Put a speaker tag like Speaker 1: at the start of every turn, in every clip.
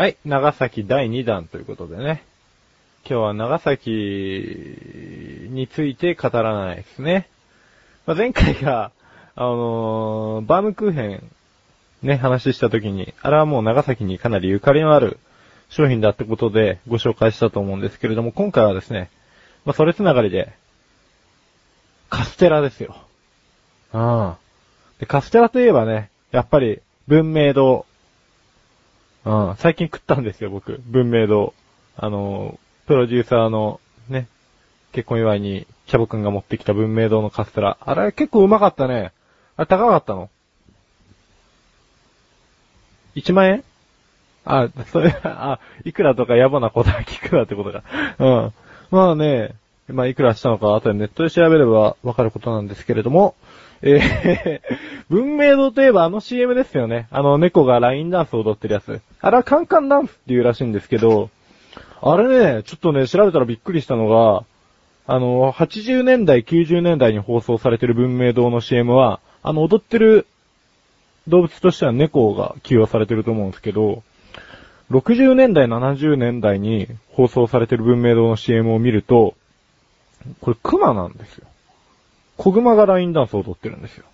Speaker 1: はい、長崎第2弾ということでね。今日は長崎について語らないですね。まあ、前回が、あのーバームクーヘン、ね、話した時に、あれはもう長崎にかなりゆかりのある商品だってことでご紹介したと思うんですけれども、今回はですね、まあ、それつながりで、カステラですよ。ああ。で、カステラといえばね、やっぱり、文明堂。うん、最近食ったんですよ、僕。文明堂。あの、プロデューサーの、ね、結婚祝いに、キャボくんが持ってきた文明堂のカステラ。あれ結構うまかったね。あれ高かったの ?1 万円？あ、それ、あ、いくらとか野暮なことは聞くなってことか。うん。まあね、まあいくらしたのか後でネットで調べればわかることなんですけれども、えー、文明堂といえばあの CM ですよね。あの猫がラインダンスを踊ってるやつ。あれはカンカンダンスっていうらしいんですけど、あれね、ちょっとね、調べたらびっくりしたのが、あの、80年代、90年代に放送されてる文明堂の CM は、あの、踊ってる動物としては猫が起用されてると思うんですけど、60年代、70年代に放送されてる文明堂の CM を見ると、これクマなんですよ。小熊がラインダンスを踊ってるんですよ。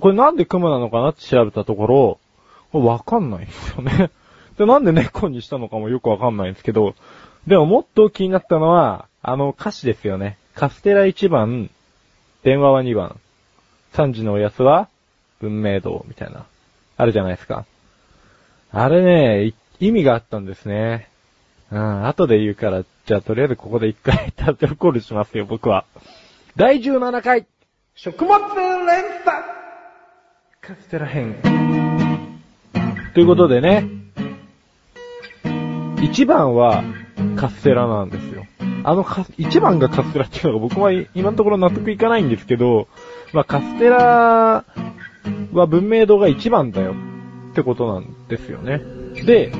Speaker 1: これなんでクマなのかなって調べたところ、わかんないんですよね。で、なんで猫にしたのかもよくわかんないんですけど、でももっと気になったのは、あの歌詞ですよね。カステラ1番、電話は2番、3時のおやつは、文明堂、みたいな。あるじゃないですか。あれね、意味があったんですね。うん、後で言うから、じゃあとりあえずここで一回タイトルコールしますよ、僕は。第17回、食物連鎖カステラ編。ということでね、1番はカステラなんですよ。あのカス、1番がカステラっていうのが僕は今のところ納得いかないんですけど、まあカステラは文明堂が1番だよってことなんですよね。で、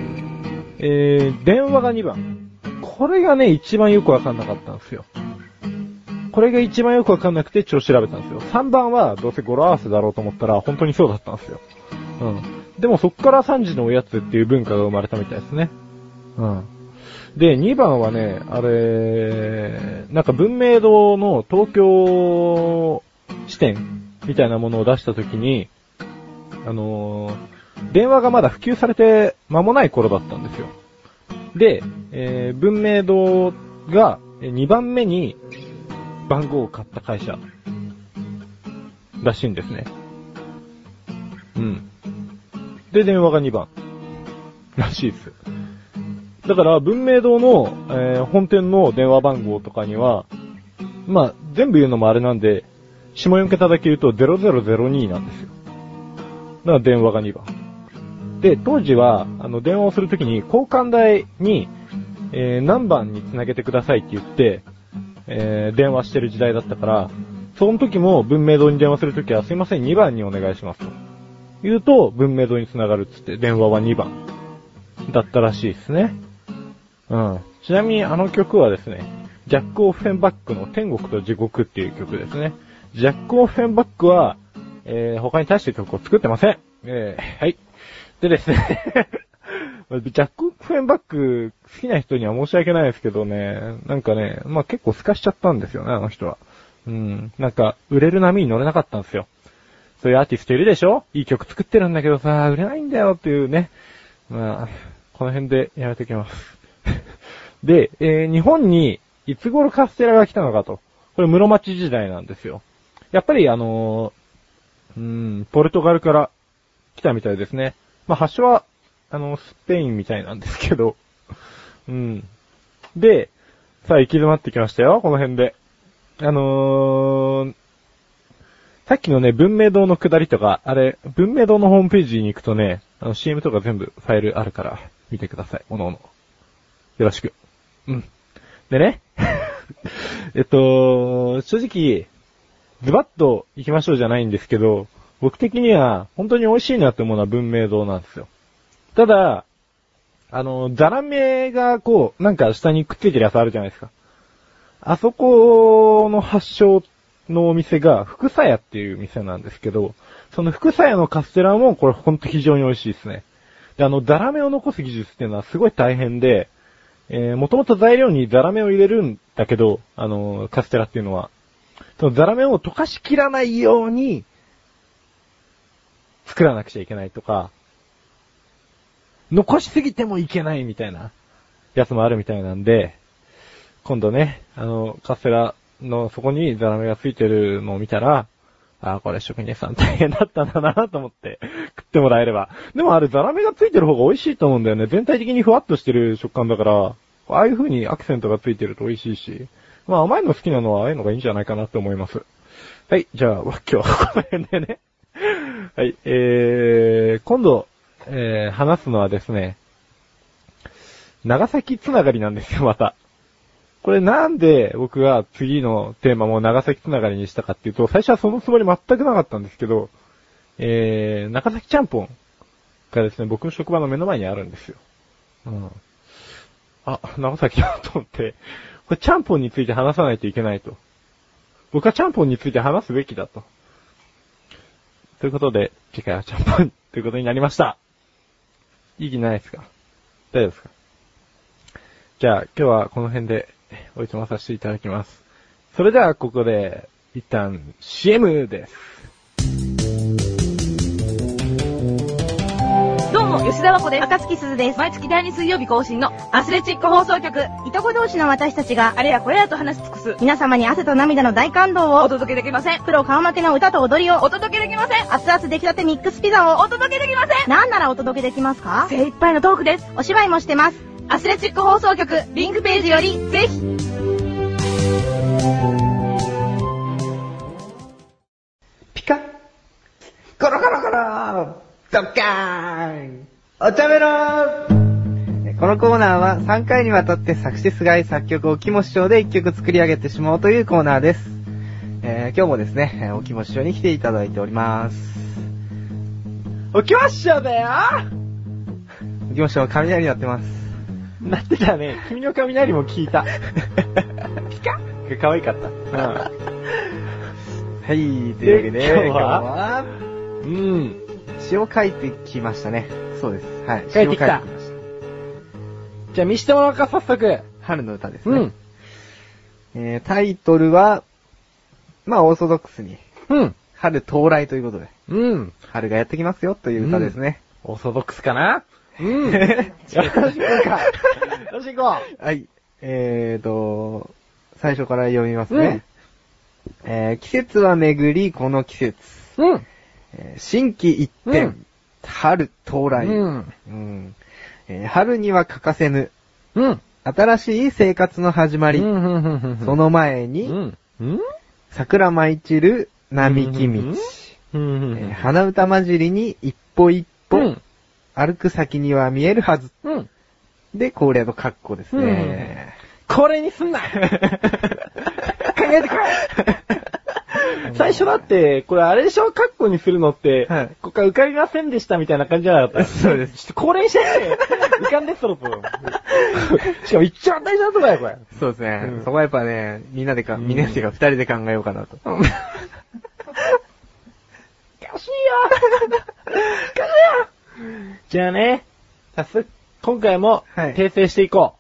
Speaker 1: えー、電話が2番。これがね、一番よくわかんなかったんですよ。これが一番よくわかんなくて調調べたんですよ。3番はどうせ語呂合わせだろうと思ったら本当にそうだったんですよ。うん。でもそっから3時のおやつっていう文化が生まれたみたいですね。うん。で、2番はね、あれ、なんか文明堂の東京支店みたいなものを出したときに、あのー電話がまだ普及されて間もない頃だったんですよ。で、えー、文明堂が2番目に番号を買った会社らしいんですね。うん。で、電話が2番らしいです。だから、文明堂の、えー本店の電話番号とかには、まあ、全部言うのもあれなんで、下4桁だけ言うと0002なんですよ。だから電話が2番。で、当時は、あの、電話をするときに、交換台に、えー何番に繋げてくださいって言って、えー電話してる時代だったから、その時も文明堂に電話するときは、すいません、2番にお願いしますと。言うと、文明堂に繋がるっつって、電話は2番。だったらしいですね。うん。ちなみにあの曲はですね、ジャック・オフェンバックの天国と地獄っていう曲ですね。ジャック・オフェンバックは、えー、他に大して曲を作ってません。えー、はい。でですね、ジャック・フェンバック好きな人には申し訳ないですけどね、なんかね、まあ結構透かしちゃったんですよね、あの人は。うん。なんか、売れる波に乗れなかったんですよ。そういうアーティストいるでしょ？いい曲作ってるんだけどさ、売れないんだよっていうね。まあ、この辺でやめておきます。で、えー日本にいつ頃カステラが来たのかと。これ室町時代なんですよ。やっぱりあのー、うーん、ポルトガルから来たみたいですね。まあ発祥は、あの、スペインみたいなんですけど。うん。で、さあ行き詰まってきましたよ、この辺で。あのー、さっきのね、文明堂の下りとか、あれ、文明堂のホームページに行くとね、あの CM とか全部ファイルあるから、見てください、おのおの。よろしく。うん。でね、えっと、正直、ズバッと行きましょうじゃないんですけど、僕的には本当に美味しいなって思うのは文明堂なんですよ。ただ、あの、ザラメがこう、なんか下にくっついてるやつあるじゃないですか。あそこの発祥のお店が、福さ屋っていう店なんですけど、その福さ屋のカステラもこれほんと非常に美味しいですね。で、あの、ザラメを残す技術っていうのはすごい大変で、えー、もともと材料にザラメを入れるんだけど、あの、カステラっていうのは。そのザラメを溶かしきらないように、作らなくちゃいけないとか、残しすぎてもいけないみたいな、やつもあるみたいなんで、今度ね、あの、カステラのそこにザラメがついてるのを見たら、ああ、これ職人さん大変だったんだなと思って食ってもらえれば。でもあれザラメがついてる方が美味しいと思うんだよね。全体的にふわっとしてる食感だから、ああいう風にアクセントがついてると美味しいし、まあ甘いの好きなのはああいうのがいいんじゃないかなって思います。はい、じゃあ、今日はこの辺でね。はい、えー、今度、えー、話すのはですね、長崎つながりなんですよ、また。これなんで僕が次のテーマも長崎つながりにしたかっていうと、最初はそのつもり全くなかったんですけど、えー、長崎ちゃんぽんがですね、僕の職場の目の前にあるんですよ。うん。あ、長崎だと思って、これちゃんぽんについて話さないといけないと。僕はちゃんぽんについて話すべきだと。ということで、次回はちゃんぽんということになりました。いい気ないですか？大丈夫ですか？じゃあ、今日はこの辺でおいつまさせていただきます。それでは、ここで、一旦 CM です。
Speaker 2: 吉田和子です。
Speaker 3: 赤月鈴です。
Speaker 2: 毎月第2水曜日更新のアスレチック放送局。
Speaker 3: いとこ同士の私たちが、
Speaker 2: あれやこれやと話し尽くす。
Speaker 3: 皆様に汗と涙の大感動を、
Speaker 2: お届けできません。
Speaker 3: プロ顔負けの歌と踊りを、
Speaker 2: お届けできません。
Speaker 3: 熱々出来たてミックスピザを、
Speaker 2: お届けできません。
Speaker 3: なんならお届けできますか？
Speaker 2: 精一杯のトークです。
Speaker 3: お芝居もしてます。
Speaker 2: アスレチック放送局、リンクページより、ぜひ。
Speaker 4: ピカコロコロコロドッカーンお茶メロンこのコーナーは3回にわたって作詞菅井作曲を木も師匠で1曲作り上げてしまおうというコーナーです。えー今日もですね、えーお木も師匠に来ていただいております。
Speaker 1: おきまっしょだよ
Speaker 4: お木も師匠雷鳴ってます。
Speaker 1: なってたね。君の雷も聞いた。ピカが可愛かった。
Speaker 4: はい、というわけで、
Speaker 1: で今日は？
Speaker 4: は
Speaker 1: うん。うん。
Speaker 4: 詩を書いてきましたね。そうです。はい。
Speaker 1: 書いてきた
Speaker 4: 詩を書いてきまし
Speaker 1: じゃあ見してもらおうか、早速。
Speaker 4: た。春の歌ですね。
Speaker 1: うん。
Speaker 4: えータイトルは、まあ、オーソドックスに、
Speaker 1: うん。
Speaker 4: 春到来ということで、
Speaker 1: うん。
Speaker 4: 春がやってきますよという歌ですね。
Speaker 1: オーソドックスかな？うん。よし行こうか。よし行こ
Speaker 4: はい。えーと、最初から読みますね。えー季節は巡り、この季節。
Speaker 1: う。うん。
Speaker 4: えー新規一転、
Speaker 1: うん
Speaker 4: 春到来、
Speaker 1: うん。
Speaker 4: うんえー春には欠かせぬ、
Speaker 1: うん。
Speaker 4: 新しい生活の始まり。
Speaker 1: うん。うん。
Speaker 4: その前に、
Speaker 1: うん。うん。
Speaker 4: 桜舞い散る並木道。
Speaker 1: うん。
Speaker 4: えー鼻歌混じりに一歩一歩、
Speaker 1: うん。
Speaker 4: 歩く先には見えるはず。
Speaker 1: うん。
Speaker 4: で、恒例の格好ですね。
Speaker 1: これにすんな 考えてこい 最初だって、これあれでしょ？カッコにするのって、
Speaker 4: はい
Speaker 1: ここから浮かびませんでしたみたいな感じじゃなかった？
Speaker 4: そうです
Speaker 1: ちょっと恒例にしてって、浮かんでっそろそろ。しかも一番大事なとこだよ、これ。
Speaker 4: そうですね。
Speaker 1: うん
Speaker 4: そこはやっぱね、みんなでか、
Speaker 1: うん
Speaker 4: みんなでか二人で考えようかなと。
Speaker 1: おかしいよおかしいよじゃあね、早速、今回も
Speaker 4: はい
Speaker 1: 訂正していこ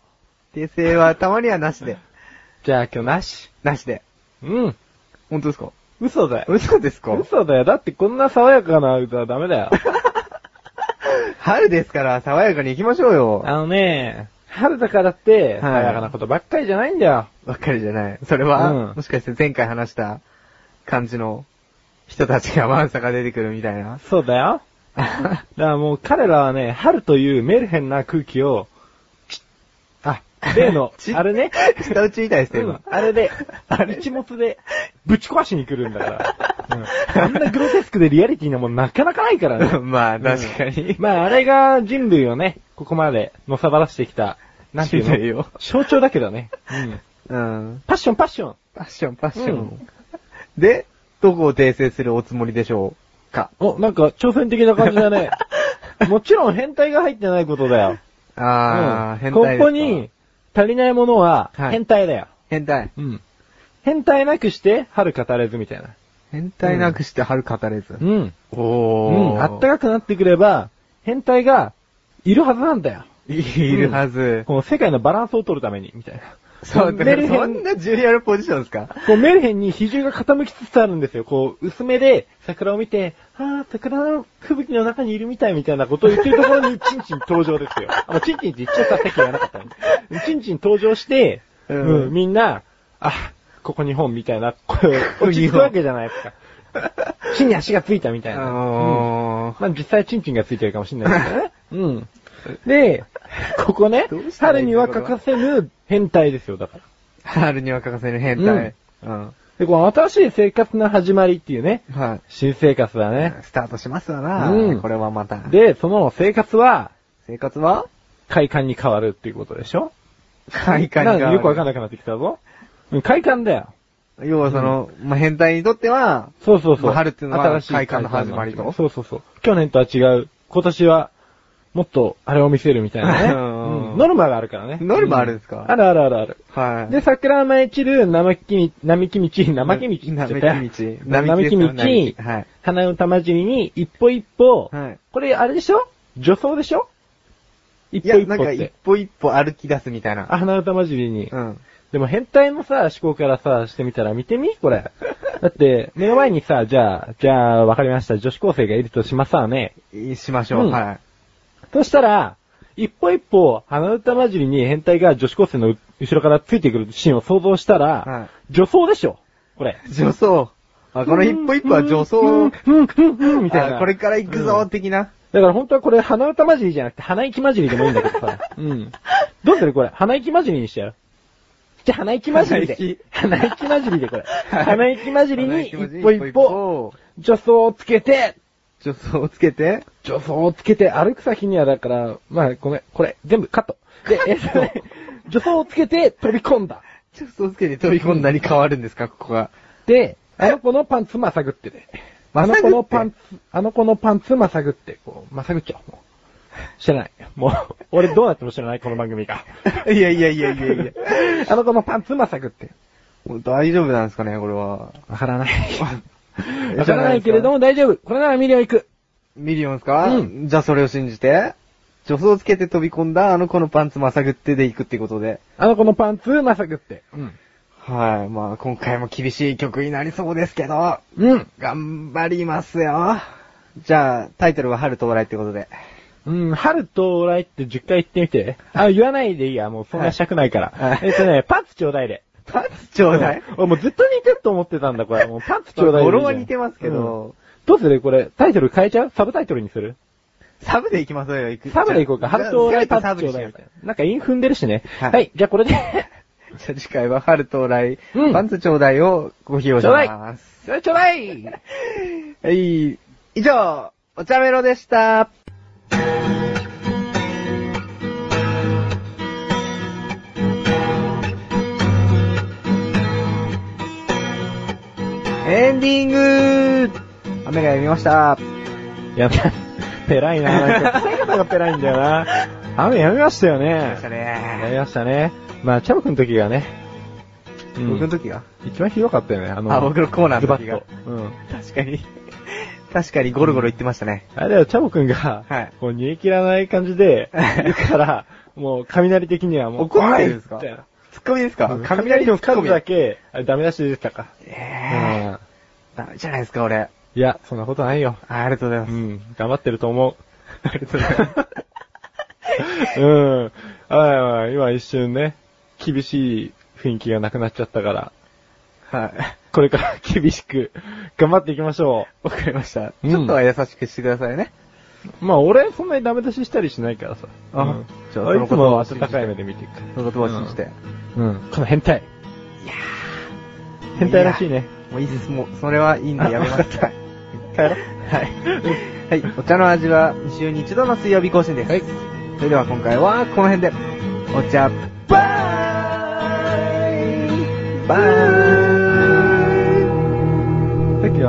Speaker 4: 訂正はたまにはなしで。
Speaker 1: う。じゃあ今日なし。
Speaker 4: なしで。
Speaker 1: うん。
Speaker 4: 本当ですか？
Speaker 1: 嘘だよ。
Speaker 4: 嘘ですか？
Speaker 1: 嘘だよ。だってこんな爽やかな歌はダメだよ。
Speaker 4: 春ですから爽やかに行きましょうよ。
Speaker 1: あのね、春だからって、
Speaker 4: はい
Speaker 1: 爽やかなことばっかりじゃないんだよ。
Speaker 4: ばっかりじゃない。それは、
Speaker 1: うん
Speaker 4: もしかして前回話した感じの人たちがワンサが出てくるみたいな。
Speaker 1: そうだよ。だからもう彼らはね、春というメルヘンな空気を、ちあ、例の
Speaker 4: ち、
Speaker 1: あれね、
Speaker 4: 下打ちみたいですよ、
Speaker 1: うん
Speaker 4: 今。
Speaker 1: あれで、一物で、ぶち壊しに来るんだから。うん、あんなグロテスクでリアリティなもんなかなかないからね。
Speaker 4: まあ、確かに。
Speaker 1: まあ、あれが人類をね、ここまでのさばらしてきた、なんていうの？象徴だけどね。うん。
Speaker 4: うん。
Speaker 1: パッション、パッション。
Speaker 4: パッション、パッション。
Speaker 1: うん
Speaker 4: で、どこを訂正するおつもりでしょうか？
Speaker 1: お、なんか挑戦的な感じだね。もちろん変態が入ってないことだよ。
Speaker 4: あー、
Speaker 1: うん
Speaker 4: 変態
Speaker 1: ここに足りないものは
Speaker 4: はい
Speaker 1: 変態だよ。
Speaker 4: 変態。
Speaker 1: うん。変態なくして春語れずみたいな。
Speaker 4: 変態なくして春語れず。
Speaker 1: うん。
Speaker 4: お
Speaker 1: うん。あったかくなってくれば、変態がいるはずなんだよ。
Speaker 4: いるはず。
Speaker 1: この世界のバランスを取るために、みたいな。
Speaker 4: そう、
Speaker 1: メルヘン
Speaker 4: そんな重要なポジションですか？
Speaker 1: こうメルヘンに比重が傾きつつあるんですよ。こう、薄めで桜を見て、ああ、桜の吹雪の中にいるみたいみたいなことを言ってるところに、チンチン登場ですよ。あ、もうチンチンって言っちゃった、さっき言わなかったんで。チンチン登場して、
Speaker 4: う
Speaker 1: うんん、みんな、あ、ここ日本みたいな、こう、落ち着くわけじゃないですか。地に足がついたみたいな。うん
Speaker 4: あのー
Speaker 1: まあ実際チンチンがついてるかもしれないですけどね。うん。で、ここね春には欠かせぬ変態ですよ、だから。
Speaker 4: 春には欠かせぬ変態。うん。
Speaker 1: で、この新しい生活の始まりっていうね、
Speaker 4: はい。
Speaker 1: 新生活だね。
Speaker 4: スタートしますわな、
Speaker 1: うん
Speaker 4: これはまた。、
Speaker 1: で、その生活は、
Speaker 4: 生活は？
Speaker 1: 快感に変わるっていうことでしょ？
Speaker 4: 快感に
Speaker 1: なんかよくわかん
Speaker 4: な
Speaker 1: なくなってきたぞ。うん快感だよ。
Speaker 4: い。要はその、まあ、変態にとっては、
Speaker 1: そうそうそう。
Speaker 4: まあ春っていうのは
Speaker 1: 新しい
Speaker 4: 快感の始まりと
Speaker 1: そうそうそう。去年とは違う。今年は、もっと、あれを見せるみたいなね。
Speaker 4: うん
Speaker 1: うんノルマがあるからね。
Speaker 4: ノルマあるんですか？
Speaker 1: うあるあるあるある。
Speaker 4: はい。
Speaker 1: で、桜舞い散る並木道、並木道、並木道
Speaker 4: 並木道。
Speaker 1: 並木道、
Speaker 4: 並木はい。
Speaker 1: 花歌混じりに一歩一歩、
Speaker 4: はい。
Speaker 1: これあれでしょ？女装でしょ？一
Speaker 4: いや、
Speaker 1: 歩一
Speaker 4: なんか一
Speaker 1: 歩
Speaker 4: 一歩歩き出すみたいな。
Speaker 1: あ、花歌混じりに。
Speaker 4: うん。
Speaker 1: でも変態のさ、思考からさ、してみたら見てみ？これ。だって、目の前にさ、じゃあ、じゃあ、わかりました。女子高生がいるとしますわね。
Speaker 4: しましょう。
Speaker 1: うん
Speaker 4: はい。
Speaker 1: そしたら、一歩一歩、花歌混じりに変態が女子高生の後ろからついてくるシーンを想像したら、
Speaker 4: は
Speaker 1: 女装でしょこれ。
Speaker 4: い。女装。あ、この一歩一歩は女装。
Speaker 1: うん、うん、うん、うん、みたいな。
Speaker 4: あこれから行くぞ、的な。
Speaker 1: だから本当はこれ鼻歌混じりじゃなくて鼻息混じりでもいいんだけどさ。うん。どうするこれ？鼻息混じりにしちゃう？じゃあ鼻息混じりで。鼻息混じりでこれ。鼻息混じりに一歩一歩、助走をつけて、
Speaker 4: 女装をつけて、
Speaker 1: 助走をつけて歩く先にはだから、まあごめん、これ全部カット。で、え、それ、助走をつけて飛び込んだ。
Speaker 4: 女装をつけて飛び込んだに変わるんですか、ここが。
Speaker 1: で、あの子のパンツまさぐってて。あの子のパンツ、あの子のパンツまさぐって、こう、まさぐっちゃう。もう知らない。もう、俺どうなっても知らない、この番組が。
Speaker 4: いやいやいやいやいや。
Speaker 1: あの子のパンツまさぐって。
Speaker 4: 大丈夫なんですかね、これは。
Speaker 1: わからない。わからないけれども大丈夫。これならミリオン行く。
Speaker 4: ミリオンですか？
Speaker 1: うん
Speaker 4: じゃあそれを信じて、女装をつけて飛び込んだあの子のパンツまさぐってで行くってことで。
Speaker 1: あの子のパンツまさぐって。うん。
Speaker 4: はい。まあ今回も厳しい曲になりそうですけど、
Speaker 1: うん。
Speaker 4: 頑張りますよ。じゃあ、タイトルは春到来ってことで。
Speaker 1: うん、春到来って10回言ってみて。あ、言わないでいいや。もうそんな尺ないから。
Speaker 4: はい
Speaker 1: えっとね、パンツちょうだいで。
Speaker 4: パンツちょうだい？
Speaker 1: 俺もうずっと似てると思ってたんだ、これ。もうパンツちょうだいでいいじゃん。
Speaker 4: 語呂は似てますけど
Speaker 1: うんどうするこれ、タイトル変えちゃう？サブタイトルにする？
Speaker 4: サブで行きましょうよ、行く。
Speaker 1: サブでいこうか。春到来パ
Speaker 4: サ
Speaker 1: ンツちょうだいみたいな。なんかイン踏んでるしね。
Speaker 4: はい
Speaker 1: はい、じゃあこれで。
Speaker 4: う。じゃあ次回は春到来、
Speaker 1: うん
Speaker 4: パンツちょうだいをご披露し
Speaker 1: ちょうだい
Speaker 4: ます。
Speaker 1: ちょうだい
Speaker 4: はい。以上、お茶メロでした。エンディング雨が止みました。
Speaker 1: やばい。ペライな。なんか、使い方がペライんだよな。雨やめましたよね。
Speaker 4: ました
Speaker 1: やめ
Speaker 4: ね。
Speaker 1: ましたね。まあ、チャボくんの時がね。うん
Speaker 4: 僕の時が
Speaker 1: 一番ひどかったよね。あの、
Speaker 4: あ僕のコーナーの時が。
Speaker 1: うん。
Speaker 4: 確かに。確かにゴロゴロ言ってましたね。
Speaker 1: あれだよ、チャボくんが、
Speaker 4: はい
Speaker 1: こう逃げ切らない感じで、言うから、もう雷的にはもう、
Speaker 4: 怒ってるんですか？ツッコミですか？
Speaker 1: 雷の数だ
Speaker 4: け。
Speaker 1: け、あれダメ出しでしたか？
Speaker 4: え
Speaker 1: うん
Speaker 4: ダメじゃないですか、俺。
Speaker 1: いや、そんなことないよ。
Speaker 4: あありがとうございうます。
Speaker 1: ん、頑張ってると思う。
Speaker 4: ありがとうございます。
Speaker 1: うん。ああ 今一瞬ね、厳しい雰囲気がなくなっちゃったから、
Speaker 4: はい。
Speaker 1: これから 厳しく頑張っていきましょ
Speaker 4: わかりました。
Speaker 1: うん
Speaker 4: ちょっとは優しくしてくださいね。
Speaker 1: う。まあ俺、そんなにダメ出ししたりしないからさ。
Speaker 4: あ
Speaker 1: うん
Speaker 4: じゃあそのことを
Speaker 1: も温かい目で見ていく。
Speaker 4: その言葉を信じて。
Speaker 1: うん。この変態。変態らしいね。
Speaker 4: もういいです、もう、それはいいんでやめます。
Speaker 1: あ
Speaker 4: はい。帰ろう。はい。はい。お茶の味は2週に1度の水曜日更新です。
Speaker 1: はい。
Speaker 4: それでは今回はこの辺で。お茶、バイバイ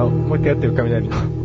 Speaker 1: もう一回やってよ雷の。